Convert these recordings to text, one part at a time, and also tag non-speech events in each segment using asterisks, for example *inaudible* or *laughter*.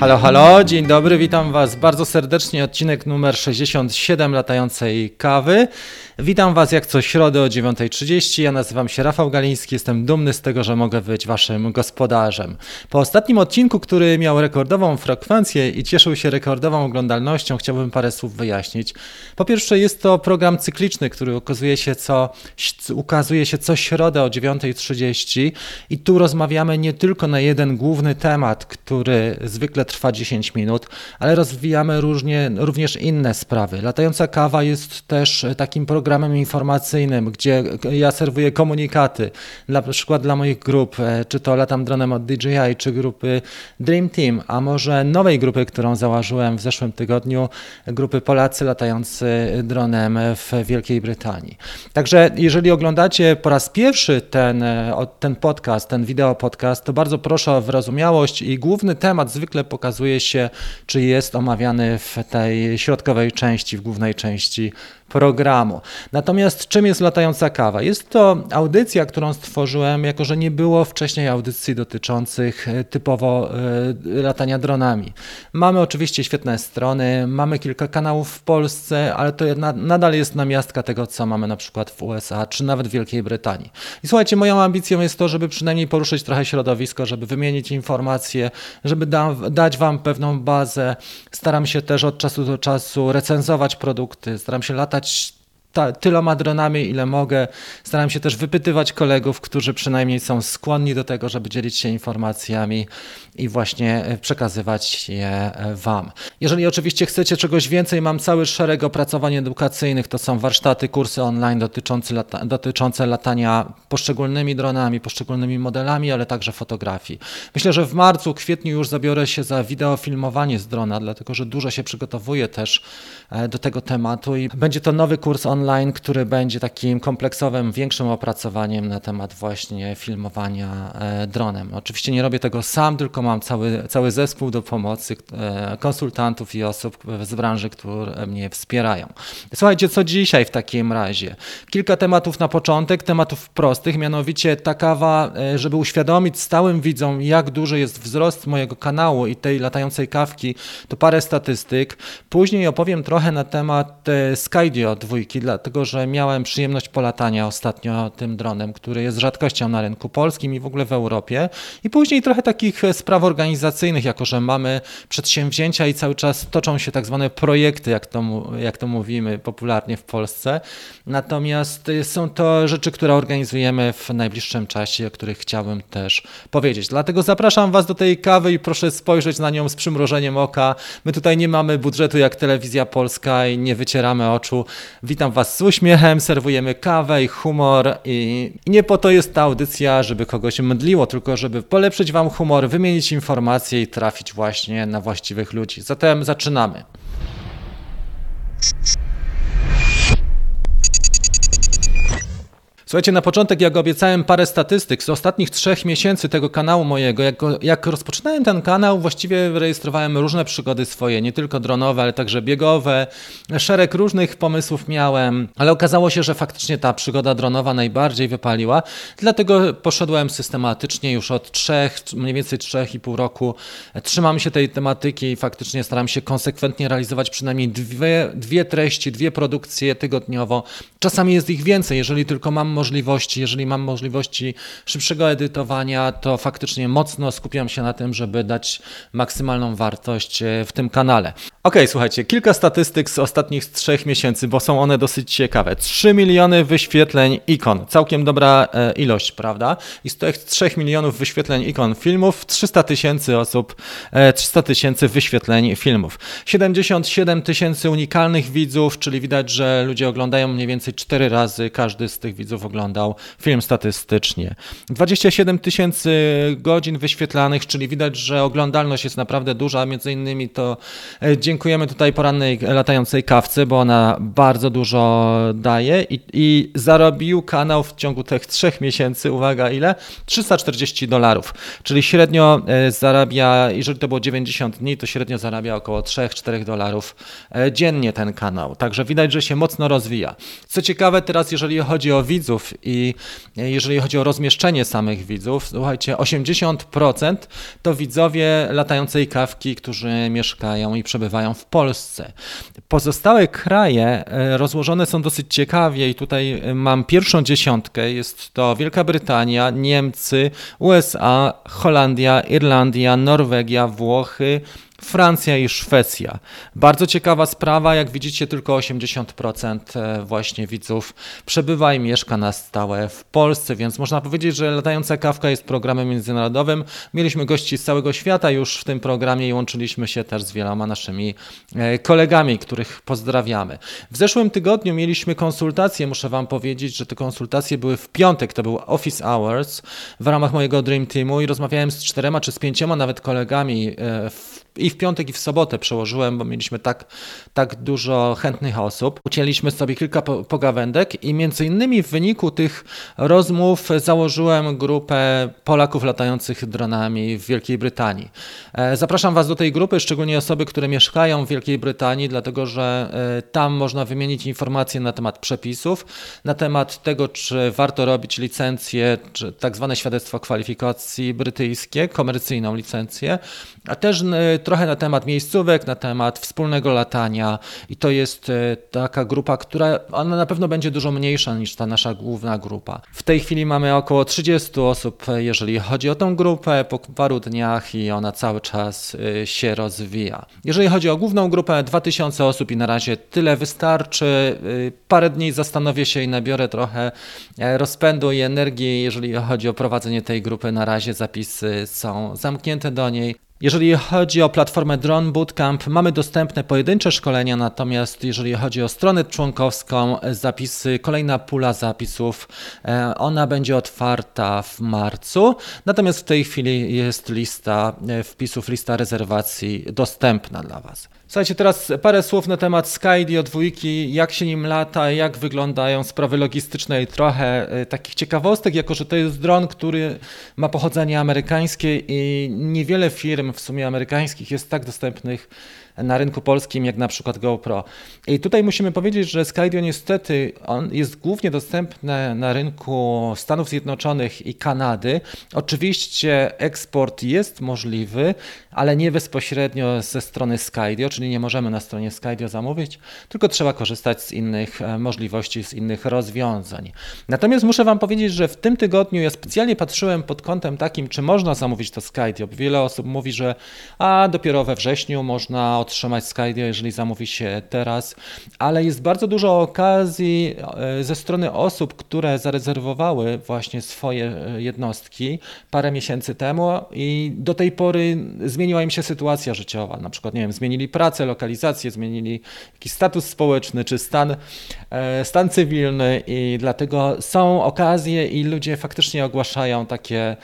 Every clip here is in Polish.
Halo, halo, dzień dobry, witam Was bardzo serdecznie. Odcinek numer 67 latającej kawy. Witam Was jak co środę o 9.30. Ja nazywam się Rafał Galiński, jestem dumny z tego, że mogę być Waszym gospodarzem. Po ostatnim odcinku, który miał rekordową frekwencję i cieszył się rekordową oglądalnością, chciałbym parę słów wyjaśnić. Po pierwsze, jest to program cykliczny, który ukazuje się co, ukazuje się co środę o 9.30 i tu rozmawiamy nie tylko na jeden główny temat, który zwykle trwa 10 minut, ale rozwijamy różnie, również inne sprawy. Latająca kawa jest też takim programem informacyjnym, gdzie ja serwuję komunikaty, na przykład dla moich grup, e, czy to Latam Dronem od DJI, czy grupy Dream Team, a może nowej grupy, którą założyłem w zeszłym tygodniu, grupy Polacy latający dronem w Wielkiej Brytanii. Także jeżeli oglądacie po raz pierwszy ten, e, ten podcast, ten wideo podcast, to bardzo proszę o wyrozumiałość i główny temat zwykle pokazuje się, czy jest omawiany w tej środkowej części, w głównej części programu. Natomiast czym jest latająca kawa? Jest to audycja, którą stworzyłem, jako że nie było wcześniej audycji dotyczących e, typowo y, latania dronami. Mamy oczywiście świetne strony, mamy kilka kanałów w Polsce, ale to na, nadal jest namiastka tego, co mamy na przykład w USA, czy nawet w Wielkiej Brytanii. I słuchajcie, moją ambicją jest to, żeby przynajmniej poruszyć trochę środowisko, żeby wymienić informacje, żeby da, dać Wam pewną bazę. Staram się też od czasu do czasu recenzować produkty, staram się latać touch ta, tyloma dronami, ile mogę. Staram się też wypytywać kolegów, którzy przynajmniej są skłonni do tego, żeby dzielić się informacjami i właśnie e, przekazywać je e, Wam. Jeżeli oczywiście chcecie czegoś więcej, mam cały szereg opracowań edukacyjnych. To są warsztaty, kursy online dotyczące, lata, dotyczące latania poszczególnymi dronami, poszczególnymi modelami, ale także fotografii. Myślę, że w marcu, kwietniu już zabiorę się za wideofilmowanie z drona, dlatego że dużo się przygotowuję też e, do tego tematu i będzie to nowy kurs online, który będzie takim kompleksowym, większym opracowaniem na temat właśnie filmowania dronem. Oczywiście nie robię tego sam, tylko mam cały, cały zespół do pomocy e, konsultantów i osób z branży, które mnie wspierają. Słuchajcie, co dzisiaj w takim razie? Kilka tematów na początek, tematów prostych, mianowicie ta kawa, e, żeby uświadomić stałym widzom, jak duży jest wzrost mojego kanału i tej latającej kawki, to parę statystyk. Później opowiem trochę na temat e, Skydio dwójki, dlatego że miałem przyjemność polatania ostatnio tym dronem, który jest rzadkością na rynku polskim i w ogóle w Europie. I później trochę takich spraw spraw organizacyjnych, jako że mamy przedsięwzięcia i cały czas toczą się tak zwane projekty, jak to, jak to mówimy popularnie w Polsce. Natomiast są to rzeczy, które organizujemy w najbliższym czasie, o których chciałbym też powiedzieć. Dlatego zapraszam Was do tej kawy i proszę spojrzeć na nią z przymrożeniem oka. My tutaj nie mamy budżetu jak telewizja polska i nie wycieramy oczu. Witam Was z uśmiechem, serwujemy kawę i humor i nie po to jest ta audycja, żeby kogoś mdliło, tylko żeby polepszyć Wam humor, wymienić informacje i trafić właśnie na właściwych ludzi. Zatem zaczynamy. Słuchajcie, na początek jak obiecałem parę statystyk z ostatnich trzech miesięcy tego kanału mojego. Jak, jak rozpoczynałem ten kanał, właściwie rejestrowałem różne przygody swoje, nie tylko dronowe, ale także biegowe. Szereg różnych pomysłów miałem, ale okazało się, że faktycznie ta przygoda dronowa najbardziej wypaliła. Dlatego poszedłem systematycznie już od trzech, mniej więcej trzech i pół roku. Trzymam się tej tematyki i faktycznie staram się konsekwentnie realizować przynajmniej dwie, dwie treści, dwie produkcje tygodniowo. Czasami jest ich więcej, jeżeli tylko mam możliwości, jeżeli mam możliwości szybszego edytowania, to faktycznie mocno skupiam się na tym, żeby dać maksymalną wartość e, w tym kanale. Ok, słuchajcie, kilka statystyk z ostatnich trzech miesięcy, bo są one dosyć ciekawe. 3 miliony wyświetleń ikon, całkiem dobra e, ilość, prawda? I z tych 3 milionów wyświetleń ikon filmów, 300 tysięcy osób, 300 e, tysięcy wyświetleń filmów. 77 tysięcy unikalnych widzów, czyli widać, że ludzie oglądają mniej więcej 4 razy każdy z tych widzów oglądał film statystycznie. 27 tysięcy godzin wyświetlanych, czyli widać, że oglądalność jest naprawdę duża, między innymi to e, dziękujemy tutaj porannej latającej kawce, bo ona bardzo dużo daje i, i zarobił kanał w ciągu tych trzech miesięcy, uwaga ile? 340 dolarów, czyli średnio e, zarabia, jeżeli to było 90 dni, to średnio zarabia około 3-4 dolarów e, dziennie ten kanał. Także widać, że się mocno rozwija. Co ciekawe teraz, jeżeli chodzi o widzów i jeżeli chodzi o rozmieszczenie samych widzów, słuchajcie, 80% to widzowie latającej kawki, którzy mieszkają i przebywają w Polsce. Pozostałe kraje e, rozłożone są dosyć ciekawie i tutaj e, mam pierwszą dziesiątkę. Jest to Wielka Brytania, Niemcy, USA, Holandia, Irlandia, Norwegia, Włochy, Francja i Szwecja. Bardzo ciekawa sprawa, jak widzicie, tylko 80% e, właśnie widzów przebywa i mieszka na stałe w Polsce, więc można powiedzieć, że Latająca Kawka jest programem międzynarodowym. Mieliśmy gości z całego świata już w tym programie i łączyliśmy się też z wieloma naszymi e, kolegami, których pozdrawiamy. W zeszłym tygodniu mieliśmy konsultacje, muszę Wam powiedzieć, że te konsultacje były w piątek, to był Office Hours w ramach mojego Dream Teamu i rozmawiałem z czterema czy z pięcioma nawet kolegami e, w i w piątek, i w sobotę przełożyłem, bo mieliśmy tak, tak dużo chętnych osób. Ucięliśmy sobie kilka pogawędek i między innymi w wyniku tych rozmów założyłem grupę Polaków latających dronami w Wielkiej Brytanii. E, zapraszam Was do tej grupy, szczególnie osoby, które mieszkają w Wielkiej Brytanii, dlatego że e, tam można wymienić informacje na temat przepisów, na temat tego, czy warto robić licencję, czy tak zwane świadectwo kwalifikacji brytyjskie, komercyjną licencję, a też e, trochę na temat miejscówek, na temat wspólnego latania i to jest e, taka grupa, która ona na pewno będzie dużo mniejsza niż ta nasza główna grupa. W tej chwili mamy około 30 osób, e, jeżeli chodzi o tą grupę, po paru dniach i ona cały czas się rozwija. Jeżeli chodzi o główną grupę, 2000 osób i na razie tyle wystarczy. Parę dni zastanowię się i nabiorę trochę rozpędu i energii, jeżeli chodzi o prowadzenie tej grupy. Na razie zapisy są zamknięte do niej. Jeżeli chodzi o platformę Drone Bootcamp, mamy dostępne pojedyncze szkolenia, natomiast jeżeli chodzi o stronę członkowską, zapisy, kolejna pula zapisów, e, ona będzie otwarta w marcu. Natomiast w tej chwili jest lista e, wpisów, lista rezerwacji dostępna dla Was. Słuchajcie, teraz parę słów na temat Skydio dwójki, jak się nim lata, jak wyglądają sprawy logistyczne i trochę e, takich ciekawostek, jako że to jest dron, który ma pochodzenie amerykańskie i niewiele firm w sumie amerykańskich jest tak dostępnych na rynku polskim, jak na przykład GoPro. I tutaj musimy powiedzieć, że Skydio niestety on jest głównie dostępny na rynku Stanów Zjednoczonych i Kanady. Oczywiście eksport jest możliwy, ale nie bezpośrednio ze strony Skydio, czyli nie możemy na stronie Skydio zamówić, tylko trzeba korzystać z innych e, możliwości, z innych rozwiązań. Natomiast muszę Wam powiedzieć, że w tym tygodniu ja specjalnie patrzyłem pod kątem takim, czy można zamówić to Skydio. Wiele osób mówi, że a dopiero we wrześniu można otrzymać Skydio, jeżeli zamówi się teraz, ale jest bardzo dużo okazji e, ze strony osób, które zarezerwowały właśnie swoje e, jednostki parę miesięcy temu i do tej pory zmieniła im się sytuacja życiowa. Na przykład, nie wiem, zmienili pracę, lokalizację, zmienili jakiś status społeczny czy stan, e, stan cywilny i dlatego są okazje i ludzie faktycznie ogłaszają takie,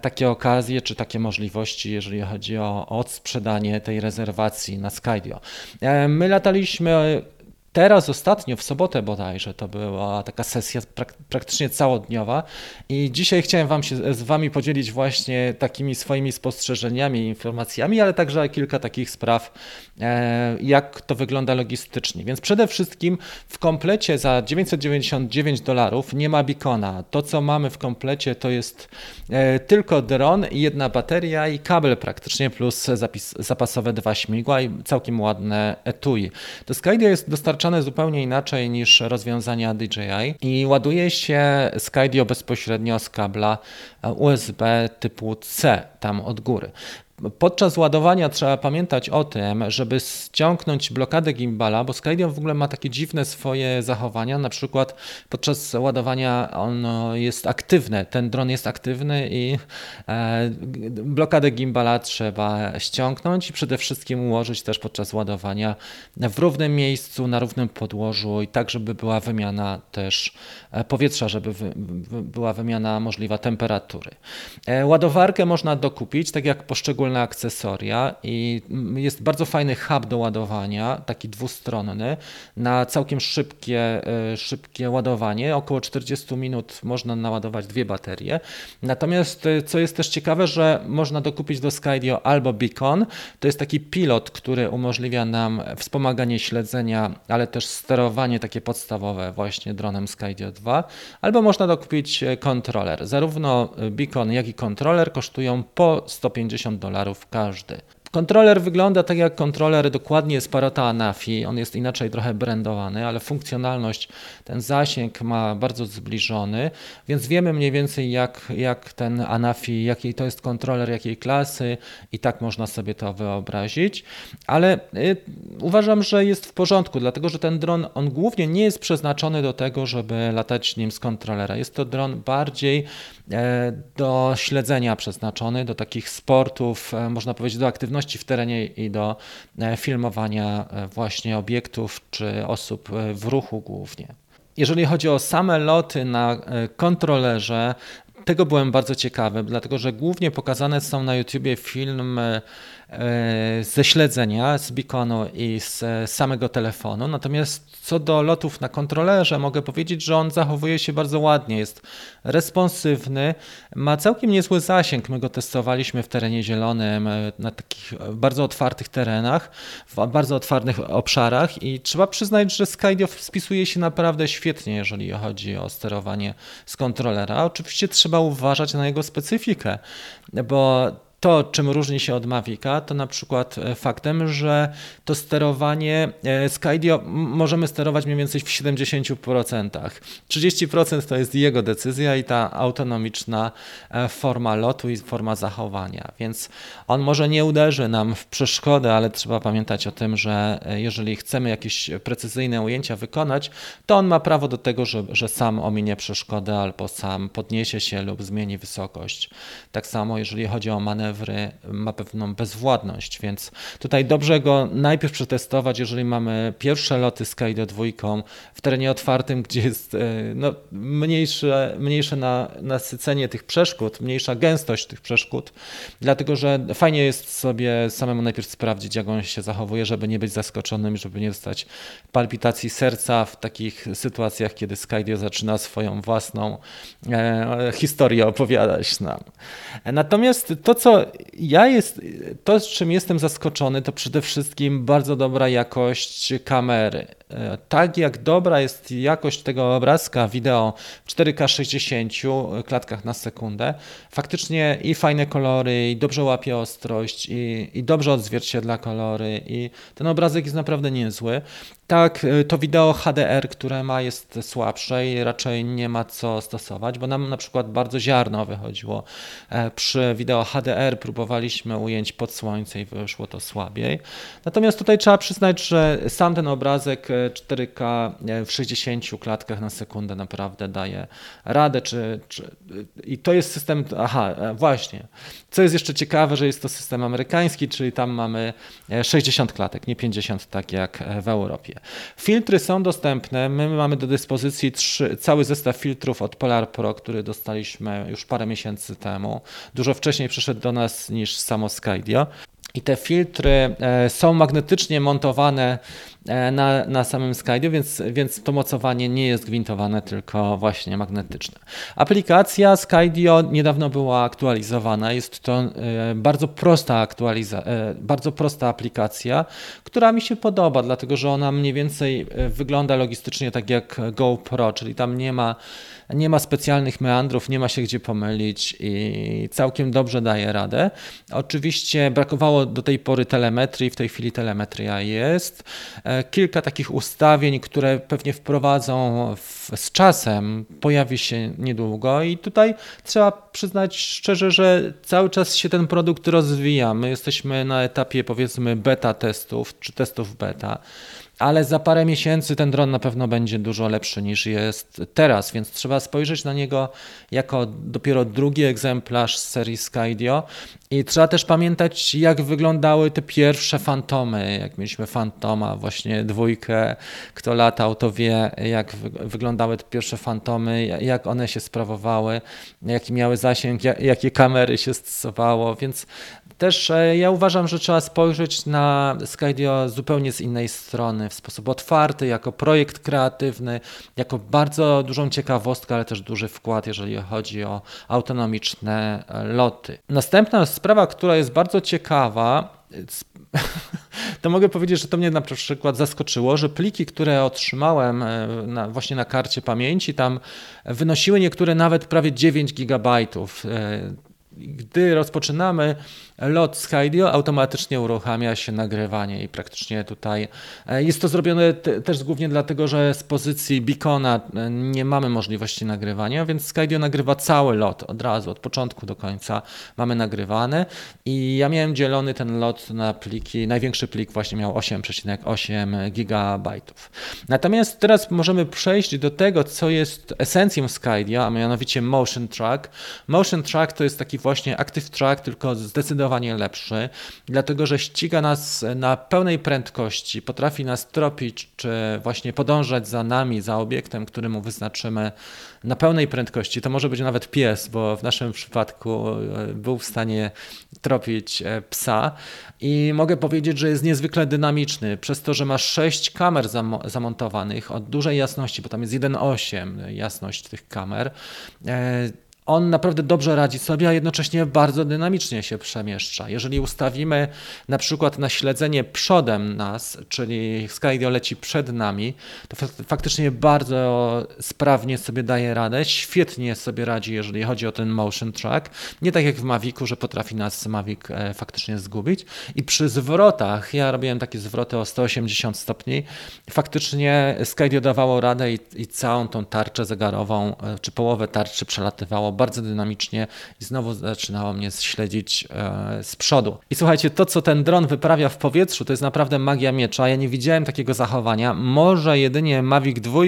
takie okazje czy takie możliwości, jeżeli chodzi o odsprzedanie tej rezerwacji na Skydio. E, my lataliśmy Teraz ostatnio, w sobotę bodajże, to była taka sesja prak praktycznie całodniowa i dzisiaj chciałem wam się z Wami podzielić właśnie takimi swoimi spostrzeżeniami, informacjami, ale także kilka takich spraw, e, jak to wygląda logistycznie. Więc przede wszystkim w komplecie za 999 dolarów nie ma beacona. To, co mamy w komplecie, to jest e, tylko dron, jedna bateria i kabel praktycznie, plus zapis, zapasowe dwa śmigła i całkiem ładne etui. To Skydio jest dostarczone dostarczane zupełnie inaczej niż rozwiązania DJI i ładuje się Skydio bezpośrednio z kabla USB typu C tam od góry. Podczas ładowania trzeba pamiętać o tym, żeby ściągnąć blokadę gimbala, bo Skydio w ogóle ma takie dziwne swoje zachowania. Na przykład podczas ładowania on jest aktywny, ten dron jest aktywny i e, blokadę gimbala trzeba ściągnąć i przede wszystkim ułożyć też podczas ładowania w równym miejscu, na równym podłożu i tak, żeby była wymiana też e, powietrza, żeby była wymiana możliwa temperatury. E, ładowarkę można dokupić, tak jak poszczególne akcesoria i jest bardzo fajny hub do ładowania, taki dwustronny, na całkiem szybkie, e, szybkie ładowanie. Około 40 minut można naładować dwie baterie. Natomiast e, co jest też ciekawe, że można dokupić do Skydio albo Beacon. To jest taki pilot, który umożliwia nam wspomaganie śledzenia, ale też sterowanie takie podstawowe właśnie dronem Skydio 2. Albo można dokupić e, kontroler. Zarówno Beacon, jak i kontroler kosztują po 150 dolarów każdy. Kontroler wygląda tak jak kontroler dokładnie z Parata Anafi. On jest inaczej trochę brandowany, ale funkcjonalność, ten zasięg ma bardzo zbliżony, więc wiemy mniej więcej jak, jak ten Anafi, jaki to jest kontroler, jakiej klasy i tak można sobie to wyobrazić. Ale y, uważam, że jest w porządku, dlatego że ten dron, on głównie nie jest przeznaczony do tego, żeby latać nim z kontrolera. Jest to dron bardziej e, do śledzenia przeznaczony, do takich sportów, e, można powiedzieć do aktywności w terenie i do e, filmowania e, właśnie obiektów czy osób e, w ruchu głównie. Jeżeli chodzi o same loty na kontrolerze, tego byłem bardzo ciekawy, dlatego że głównie pokazane są na YouTubie filmy ze śledzenia z beaconu i z samego telefonu. Natomiast co do lotów na kontrolerze, mogę powiedzieć, że on zachowuje się bardzo ładnie, jest responsywny, ma całkiem niezły zasięg. My go testowaliśmy w terenie zielonym, e, na takich bardzo otwartych terenach, w bardzo otwartych obszarach i trzeba przyznać, że Skydio spisuje się naprawdę świetnie, jeżeli chodzi o sterowanie z kontrolera. Oczywiście trzeba uważać na jego specyfikę, bo to, czym różni się od Mavica, to na przykład e, faktem, że to sterowanie e, Skydio możemy sterować mniej więcej w 70%. 30% to jest jego decyzja i ta autonomiczna e, forma lotu i forma zachowania. Więc on może nie uderzy nam w przeszkodę, ale trzeba pamiętać o tym, że jeżeli chcemy jakieś precyzyjne ujęcia wykonać, to on ma prawo do tego, że, że sam ominie przeszkodę albo sam podniesie się lub zmieni wysokość. Tak samo jeżeli chodzi o manewr manewry ma pewną bezwładność, więc tutaj dobrze go najpierw przetestować, jeżeli mamy pierwsze loty Sky dwójką w terenie otwartym, gdzie jest e, no, mniejsze, mniejsze na, nasycenie tych przeszkód, mniejsza gęstość tych przeszkód, dlatego że fajnie jest sobie samemu najpierw sprawdzić, jak on się zachowuje, żeby nie być zaskoczonym, żeby nie dostać palpitacji serca w takich sytuacjach, kiedy Skydio zaczyna swoją własną e, historię opowiadać nam. Natomiast to, co ja jest, to z czym jestem zaskoczony, to przede wszystkim bardzo dobra jakość kamery. E, tak jak dobra jest jakość tego obrazka wideo w 4K 60 klatkach na sekundę, faktycznie i fajne kolory, i dobrze łapie ostrość, i, i dobrze odzwierciedla kolory, i ten obrazek jest naprawdę niezły. Tak, e, to wideo HDR, które ma, jest słabsze i raczej nie ma co stosować, bo nam na przykład bardzo ziarno wychodziło. E, przy wideo HDR próbowaliśmy ujęć pod słońce i wyszło to słabiej. Natomiast tutaj trzeba przyznać, że sam ten obrazek 4K w 60 klatkach na sekundę naprawdę daje radę. Czy, czy, I to jest system, aha, e, właśnie. Co jest jeszcze ciekawe, że jest to system amerykański, czyli tam mamy 60 klatek, nie 50 tak jak w Europie. Filtry są dostępne. My mamy do dyspozycji trzy, cały zestaw filtrów od Polar Pro, który dostaliśmy już parę miesięcy temu. Dużo wcześniej przyszedł do nas niż samo Skydio. I te filtry e, są magnetycznie montowane e, na, na samym Skydio, więc, więc to mocowanie nie jest gwintowane, tylko właśnie magnetyczne. Aplikacja Skydio niedawno była aktualizowana. Jest to e, bardzo prosta aktualiza, bardzo prosta aplikacja, która mi się podoba, dlatego że ona mniej więcej wygląda logistycznie tak jak GoPro, czyli tam nie ma nie ma specjalnych meandrów, nie ma się gdzie pomylić i całkiem dobrze daje radę. Oczywiście brakowało do tej pory telemetrii, w tej chwili telemetria jest. E, kilka takich ustawień, które pewnie wprowadzą w, z czasem, pojawi się niedługo i tutaj trzeba przyznać szczerze, że cały czas się ten produkt rozwija. My jesteśmy na etapie powiedzmy beta testów czy testów beta ale za parę miesięcy ten dron na pewno będzie dużo lepszy niż jest teraz, więc trzeba spojrzeć na niego jako dopiero drugi egzemplarz z serii Skydio i trzeba też pamiętać, jak wyglądały te pierwsze fantomy. Jak mieliśmy fantoma, właśnie dwójkę, kto latał, to wie, jak wyglądały te pierwsze fantomy, jak one się sprawowały, jaki miały zasięg, jakie kamery się stosowało, więc Też e, ja uważam, że trzeba spojrzeć na Skydio zupełnie z innej strony, w sposób otwarty, jako projekt kreatywny, jako bardzo dużą ciekawostkę, ale też duży wkład, jeżeli chodzi o autonomiczne e, loty. Następna sprawa, która jest bardzo ciekawa, *laughs* to mogę powiedzieć, że to mnie na przykład zaskoczyło, że pliki, które otrzymałem e, na, właśnie na karcie pamięci, tam wynosiły niektóre nawet prawie 9 gigabajtów. Gdy rozpoczynamy lot Skydio automatycznie uruchamia się nagrywanie i praktycznie tutaj e, jest to zrobione też głównie dlatego, że z pozycji beacona e, nie mamy możliwości nagrywania, więc Skydio nagrywa cały lot od razu, od początku do końca mamy nagrywany i ja miałem dzielony ten lot na pliki, największy plik właśnie miał 8,8 gigabajtów. Natomiast teraz możemy przejść do tego, co jest esencją Skydio, a mianowicie Motion Track. Motion Track to jest taki właśnie Active Track, tylko zdecydowanie zdecydowanie lepszy, dlatego że ściga nas na pełnej prędkości, potrafi nas tropić, czy właśnie podążać za nami, za obiektem, który mu wyznaczymy na pełnej prędkości. To może być nawet pies, bo w naszym przypadku e, był w stanie tropić e, psa i mogę powiedzieć, że jest niezwykle dynamiczny, przez to, że ma sześć kamer zamontowanych o dużej jasności, bo tam jest 1.8 jasność tych kamer e, on naprawdę dobrze radzi sobie, a jednocześnie bardzo dynamicznie się przemieszcza. Jeżeli ustawimy na przykład na śledzenie przodem nas, czyli Skydio leci przed nami, to faktycznie bardzo sprawnie sobie daje radę, świetnie sobie radzi, jeżeli chodzi o ten motion track. Nie tak jak w Mavicu, że potrafi nas Mavic e, faktycznie zgubić. I przy zwrotach, ja robiłem takie zwroty o 180 stopni, faktycznie Skydio dawało radę i, i całą tą tarczę zegarową, e, czy połowę tarczy przelatywało bardzo dynamicznie i znowu zaczynało mnie śledzić e, z przodu. I słuchajcie, to co ten dron wyprawia w powietrzu, to jest naprawdę magia miecza. Ja nie widziałem takiego zachowania. Może jedynie Mavic 2,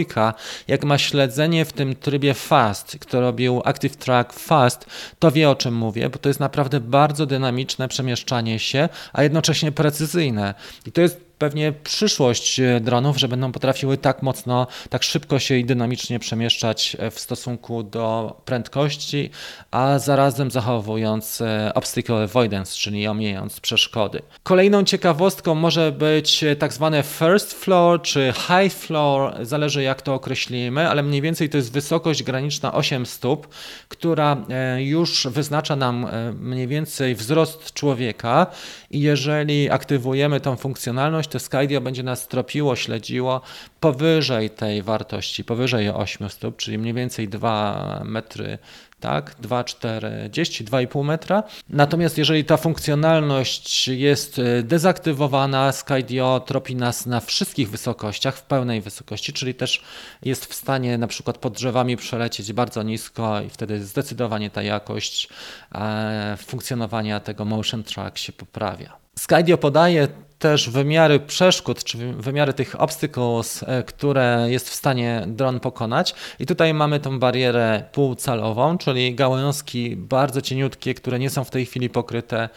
jak ma śledzenie w tym trybie fast, kto robił Active Track Fast, to wie o czym mówię, bo to jest naprawdę bardzo dynamiczne przemieszczanie się, a jednocześnie precyzyjne. I to jest pewnie przyszłość e, dronów, że będą potrafiły tak mocno, tak szybko się i dynamicznie przemieszczać e, w stosunku do prędkości, a zarazem zachowując e, obstacle avoidance, czyli omijając przeszkody. Kolejną ciekawostką może być tak zwane first floor czy high floor, zależy jak to określimy, ale mniej więcej to jest wysokość graniczna 8 stóp, która już wyznacza nam mniej więcej wzrost człowieka i jeżeli aktywujemy tą funkcjonalność, to Skydio będzie nas tropiło, śledziło powyżej tej wartości, powyżej 8 stóp, czyli mniej więcej 2 metry tak, 2,40, 2,5 metra. Natomiast jeżeli ta funkcjonalność jest e, dezaktywowana, Skydio tropi nas na wszystkich wysokościach, w pełnej wysokości, czyli też jest w stanie na przykład pod drzewami przelecieć bardzo nisko i wtedy zdecydowanie ta jakość e, funkcjonowania tego motion track się poprawia. Skydio podaje też wymiary przeszkód, czy wymiary tych obstacles, e, które jest w stanie dron pokonać. I tutaj mamy tą barierę półcalową, czyli gałązki bardzo cieniutkie, które nie są w tej chwili pokryte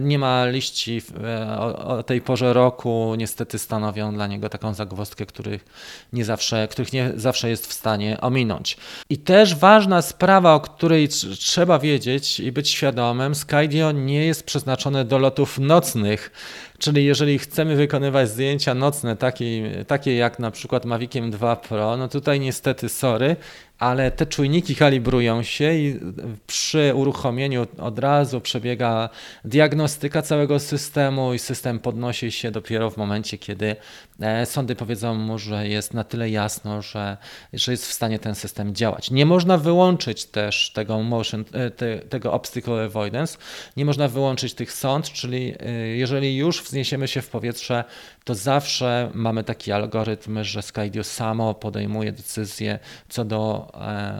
nie ma liści e, o, tej porze roku, niestety stanowią dla niego taką zagwozdkę, których nie zawsze, których nie zawsze jest w stanie ominąć. I też ważna sprawa, o której trzeba wiedzieć i być świadomym, Skydio nie jest przeznaczone do lotów nocnych, czyli jeżeli chcemy wykonywać zdjęcia nocne, takie, takie jak na przykład Maviciem 2 Pro, no tutaj niestety sorry, ale te czujniki kalibrują się i przy uruchomieniu od razu przebiega diagnostyka całego systemu i system podnosi się dopiero w momencie, kiedy e, sądy powiedzą mu, że jest na tyle jasno, że, że jest w stanie ten system działać. Nie można wyłączyć też tego motion, e, te, tego obstacle avoidance, nie można wyłączyć tych sąd, czyli e, jeżeli już wzniesiemy się w powietrze, to zawsze mamy taki algorytm, że Skydio samo podejmuje decyzję co do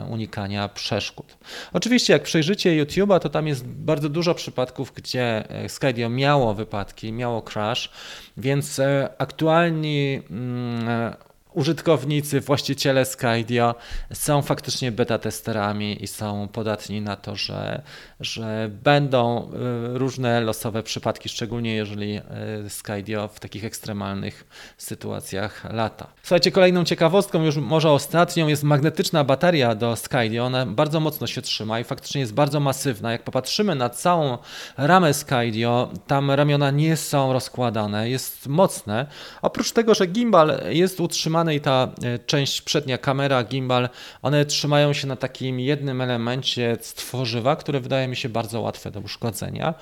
unikania przeszkód. Oczywiście, jak przejrzycie YouTube'a, to tam jest bardzo dużo przypadków, gdzie e, Skydio miało wypadki, miało crash, więc e, aktualni mm, użytkownicy, właściciele Skydio są faktycznie beta testerami i są podatni na to, że, że będą y, różne losowe przypadki, szczególnie jeżeli y, Skydio w takich ekstremalnych sytuacjach lata. Słuchajcie, kolejną ciekawostką, już może ostatnią, jest magnetyczna bateria do Skydio. Ona bardzo mocno się trzyma i faktycznie jest bardzo masywna. Jak popatrzymy na całą ramę Skydio, tam ramiona nie są rozkładane, jest mocne. Oprócz tego, że gimbal jest utrzymany i ta e, część przednia, kamera, gimbal, one trzymają się na takim jednym elemencie stworzywa, które wydaje mi się bardzo łatwe do uszkodzenia.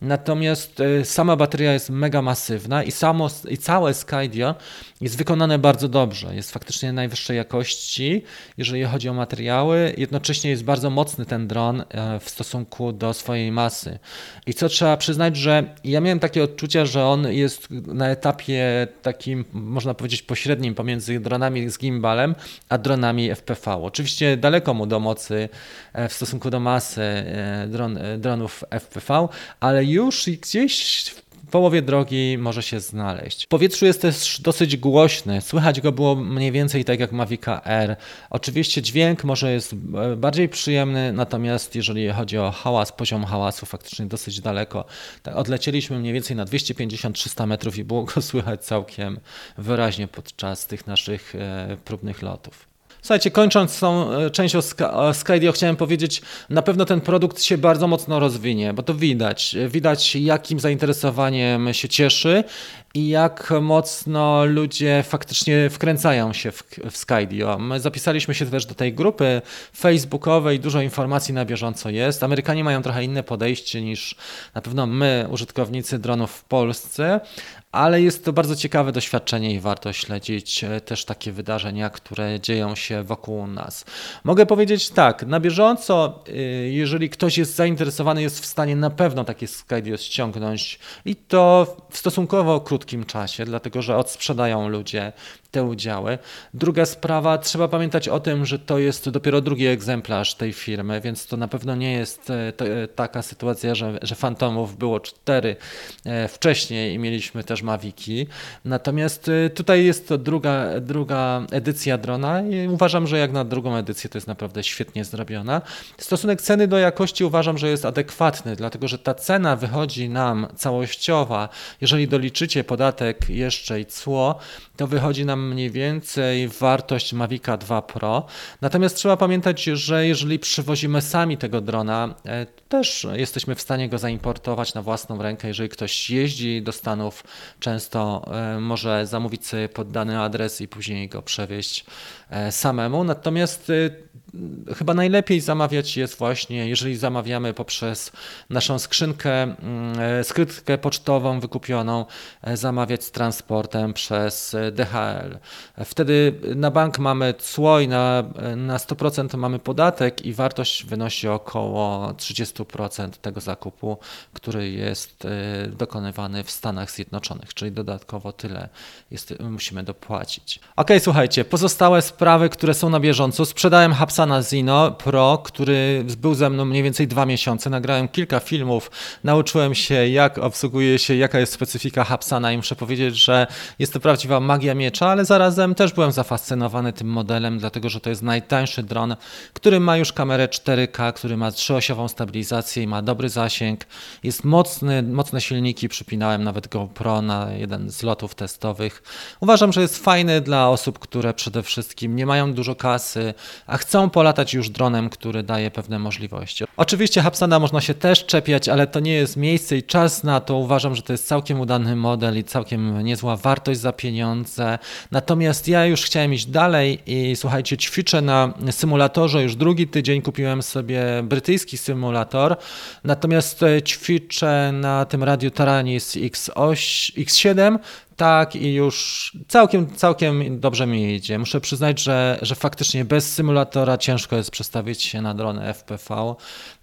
Natomiast e, sama bateria jest mega masywna i, samo, i całe Skydio jest wykonane bardzo dobrze. Jest faktycznie najwyższej jakości, jeżeli chodzi o materiały. Jednocześnie jest bardzo mocny ten dron e, w stosunku do swojej masy. I co trzeba przyznać, że ja miałem takie odczucia, że on jest na etapie takim, można powiedzieć, pośrednim pomiędzy dronami z gimbalem, a dronami FPV. Oczywiście daleko mu do mocy e, w stosunku do masy e, dron, dronów FPV, ale już gdzieś w połowie drogi może się znaleźć. W powietrzu jest też dosyć głośny, słychać go było mniej więcej tak jak Mavic Air. Oczywiście dźwięk może jest e, bardziej przyjemny, natomiast jeżeli chodzi o hałas, poziom hałasu faktycznie dosyć daleko. Tak, odlecieliśmy mniej więcej na 250-300 metrów i było go *laughs* słychać całkiem wyraźnie podczas tych naszych e, próbnych lotów. Słuchajcie, kończąc tą e, część o Skydio, chciałem powiedzieć, na pewno ten produkt się bardzo mocno rozwinie, bo to widać. Widać, jakim zainteresowaniem się cieszy i jak mocno ludzie faktycznie wkręcają się w, w Skydio. My zapisaliśmy się też do tej grupy facebookowej, dużo informacji na bieżąco jest. Amerykanie mają trochę inne podejście niż na pewno my, użytkownicy dronów w Polsce, ale jest to bardzo ciekawe doświadczenie i warto śledzić e, też takie wydarzenia, które dzieją się wokół nas. Mogę powiedzieć tak, na bieżąco, e, jeżeli ktoś jest zainteresowany, jest w stanie na pewno takie Skydio ściągnąć i to w stosunkowo krótkim czasie, dlatego że odsprzedają ludzie te udziały. Druga sprawa, trzeba pamiętać o tym, że to jest dopiero drugi egzemplarz tej firmy, więc to na pewno nie jest e, taka sytuacja, że, że Fantomów było cztery wcześniej i mieliśmy też Maviki. Natomiast tutaj jest to druga, druga edycja drona i uważam, że jak na drugą edycję to jest naprawdę świetnie zrobiona. Stosunek ceny do jakości uważam, że jest adekwatny, dlatego że ta cena wychodzi nam całościowa, jeżeli doliczycie podatek jeszcze i cło, to wychodzi nam mniej więcej wartość Mavica 2 Pro. Natomiast trzeba pamiętać, że jeżeli przywozimy sami tego drona, e, też jesteśmy w stanie go zaimportować na własną rękę. Jeżeli ktoś jeździ do Stanów, często e, może zamówić sobie poddany adres i później go przewieźć e, samemu. Natomiast chyba najlepiej zamawiać jest właśnie, jeżeli zamawiamy poprzez naszą skrzynkę, mm, skrytkę pocztową wykupioną, zamawiać z transportem przez DHL. Wtedy na bank mamy cło i na, na 100% mamy podatek i wartość wynosi około 30% tego zakupu, który jest e, dokonywany w Stanach Zjednoczonych, czyli dodatkowo tyle jest, musimy dopłacić. Ok, słuchajcie, pozostałe sprawy, które są na bieżąco. Sprzedałem Hapsana Zino Pro, który był ze mną mniej więcej dwa miesiące. Nagrałem kilka filmów, nauczyłem się jak obsługuje się, jaka jest specyfika Hapsana i muszę powiedzieć, że jest to prawdziwa magia miecza, ale zarazem też byłem zafascynowany tym modelem, dlatego że to jest najtańszy dron, który ma już kamerę 4K, który ma trzyosiową stabilizację i ma dobry zasięg. Jest mocny, mocne silniki, przypinałem nawet GoPro na jeden z lotów testowych. Uważam, że jest fajny dla osób, które przede wszystkim nie mają dużo kasy, a chcą polatać już dronem, który daje pewne możliwości. Oczywiście Hapsana można się też czepiać, ale to nie jest miejsce i czas na to. Uważam, że to jest całkiem udany model i całkiem niezła wartość za pieniądze. Natomiast ja już chciałem iść dalej i słuchajcie, ćwiczę na symulatorze. Już drugi tydzień kupiłem sobie brytyjski symulator, natomiast e, ćwiczę na tym radiu Taranis X8, X7 tak i już całkiem, całkiem dobrze mi idzie. Muszę przyznać, że, że faktycznie bez symulatora ciężko jest przestawić się na drony FPV.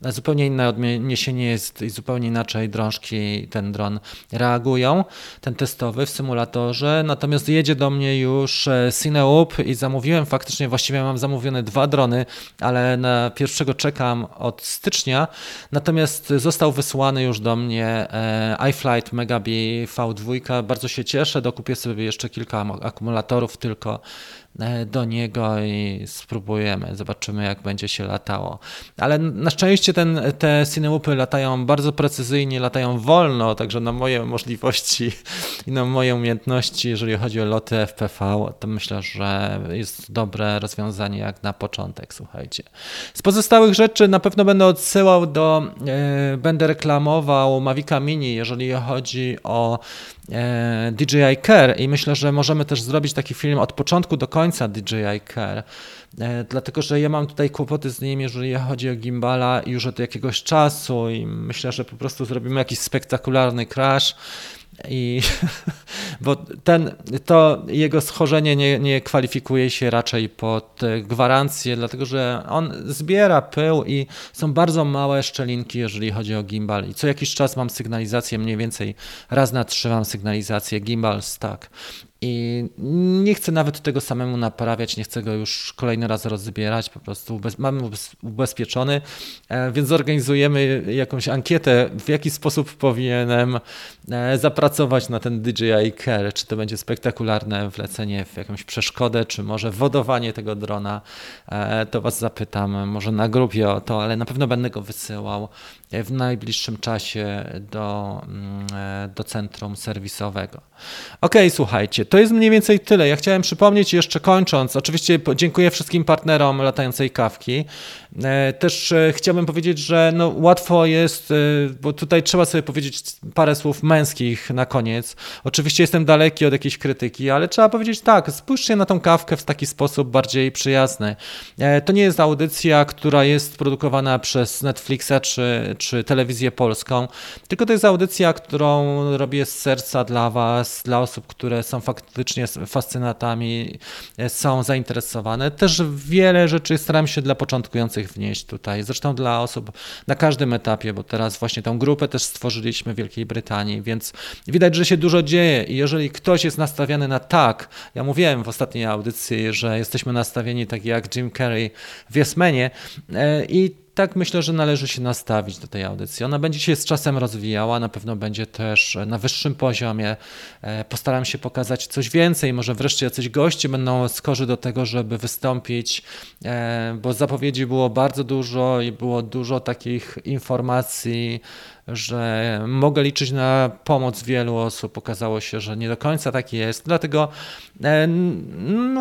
Zupełnie inne odniesienie jest i zupełnie inaczej drążki ten dron reagują, ten testowy w symulatorze. Natomiast jedzie do mnie już e, Cineup i zamówiłem faktycznie, właściwie mam zamówione dwa drony, ale na pierwszego czekam od stycznia. Natomiast został wysłany już do mnie e, iFlight Megabee V2. Bardzo się cieszę, dokupię sobie jeszcze kilka akumulatorów tylko do niego i spróbujemy, zobaczymy jak będzie się latało. Ale na szczęście ten, te Cineupy latają bardzo precyzyjnie, latają wolno, także na moje możliwości i na moje umiejętności, jeżeli chodzi o loty FPV, to myślę, że jest dobre rozwiązanie jak na początek, słuchajcie. Z pozostałych rzeczy na pewno będę odsyłał do, yy, będę reklamował Mavica Mini, jeżeli chodzi o E, DJI Care i myślę, że możemy też zrobić taki film od początku do końca DJI Care, e, dlatego że ja mam tutaj kłopoty z nim, jeżeli chodzi o gimbala już od jakiegoś czasu i myślę, że po prostu zrobimy jakiś spektakularny crash i *laughs* bo ten, to jego schorzenie nie, nie kwalifikuje się raczej pod gwarancję, dlatego że on zbiera pył i są bardzo małe szczelinki, jeżeli chodzi o gimbal. I co jakiś czas mam sygnalizację, mniej więcej raz na trzy mam sygnalizację gimbal stack. I nie chcę nawet tego samemu naprawiać, nie chcę go już kolejny raz rozbierać, po prostu mamy ubezpieczony, e, więc zorganizujemy jakąś ankietę, w jaki sposób powinienem e, zapracować na ten DJI Care, czy to będzie spektakularne wlecenie w jakąś przeszkodę, czy może wodowanie tego drona, e, to Was zapytam, może na grupie o to, ale na pewno będę go wysyłał w najbliższym czasie do, mm, do centrum serwisowego. Ok, słuchajcie, to jest mniej więcej tyle. Ja chciałem przypomnieć jeszcze kończąc, oczywiście dziękuję wszystkim partnerom latającej kawki. E, też e, chciałbym powiedzieć, że no łatwo jest, e, bo tutaj trzeba sobie powiedzieć parę słów męskich na koniec. Oczywiście jestem daleki od jakiejś krytyki, ale trzeba powiedzieć tak, spójrzcie na tą kawkę w taki sposób bardziej przyjazny. To nie jest audycja, która jest produkowana przez Netflixa czy, czy telewizję polską, tylko to jest audycja, którą robię z serca dla Was, dla osób, które są faktycznie fascynatami, są zainteresowane. Też wiele rzeczy staram się dla początkujących wnieść tutaj. Zresztą dla osób na każdym etapie, bo teraz właśnie tą grupę też stworzyliśmy w Wielkiej Brytanii, więc widać, że się dużo dzieje i jeżeli ktoś jest nastawiony na tak, ja mówiłem w ostatniej audycji, że jesteśmy nastawieni tak jak Jim Carrey w Jesmenie e, i tak myślę, że należy się nastawić do tej audycji. Ona będzie się z czasem rozwijała, na pewno będzie też na wyższym poziomie. E, postaram się pokazać coś więcej, może wreszcie jacyś goście będą skorzy do tego, żeby wystąpić, e, bo zapowiedzi było bardzo dużo i było dużo takich informacji że mogę liczyć na pomoc wielu osób. Okazało się, że nie do końca tak jest. Dlatego e,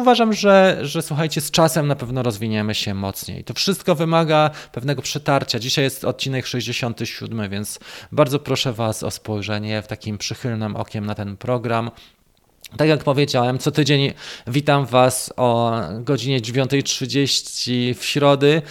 uważam, że, że słuchajcie, z czasem na pewno rozwiniemy się mocniej. To wszystko wymaga pewnego przetarcia. Dzisiaj jest odcinek 67, więc bardzo proszę Was o spojrzenie w takim przychylnym okiem na ten program. Tak jak powiedziałem, co tydzień witam Was o godzinie 9.30 w środy.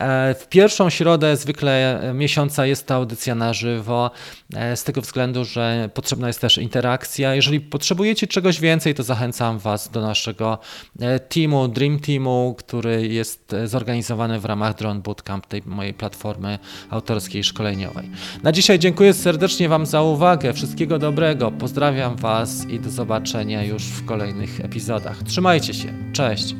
E, w pierwszą środę zwykle miesiąca jest ta audycja na żywo, e, z tego względu, że potrzebna jest też interakcja. Jeżeli potrzebujecie czegoś więcej, to zachęcam Was do naszego e, teamu, Dream Teamu, który jest zorganizowany w ramach Drone Bootcamp, tej mojej platformy autorskiej szkoleniowej. Na dzisiaj dziękuję serdecznie Wam za uwagę. Wszystkiego dobrego. Pozdrawiam Was i do zobaczenia już w kolejnych epizodach. Trzymajcie się. Cześć.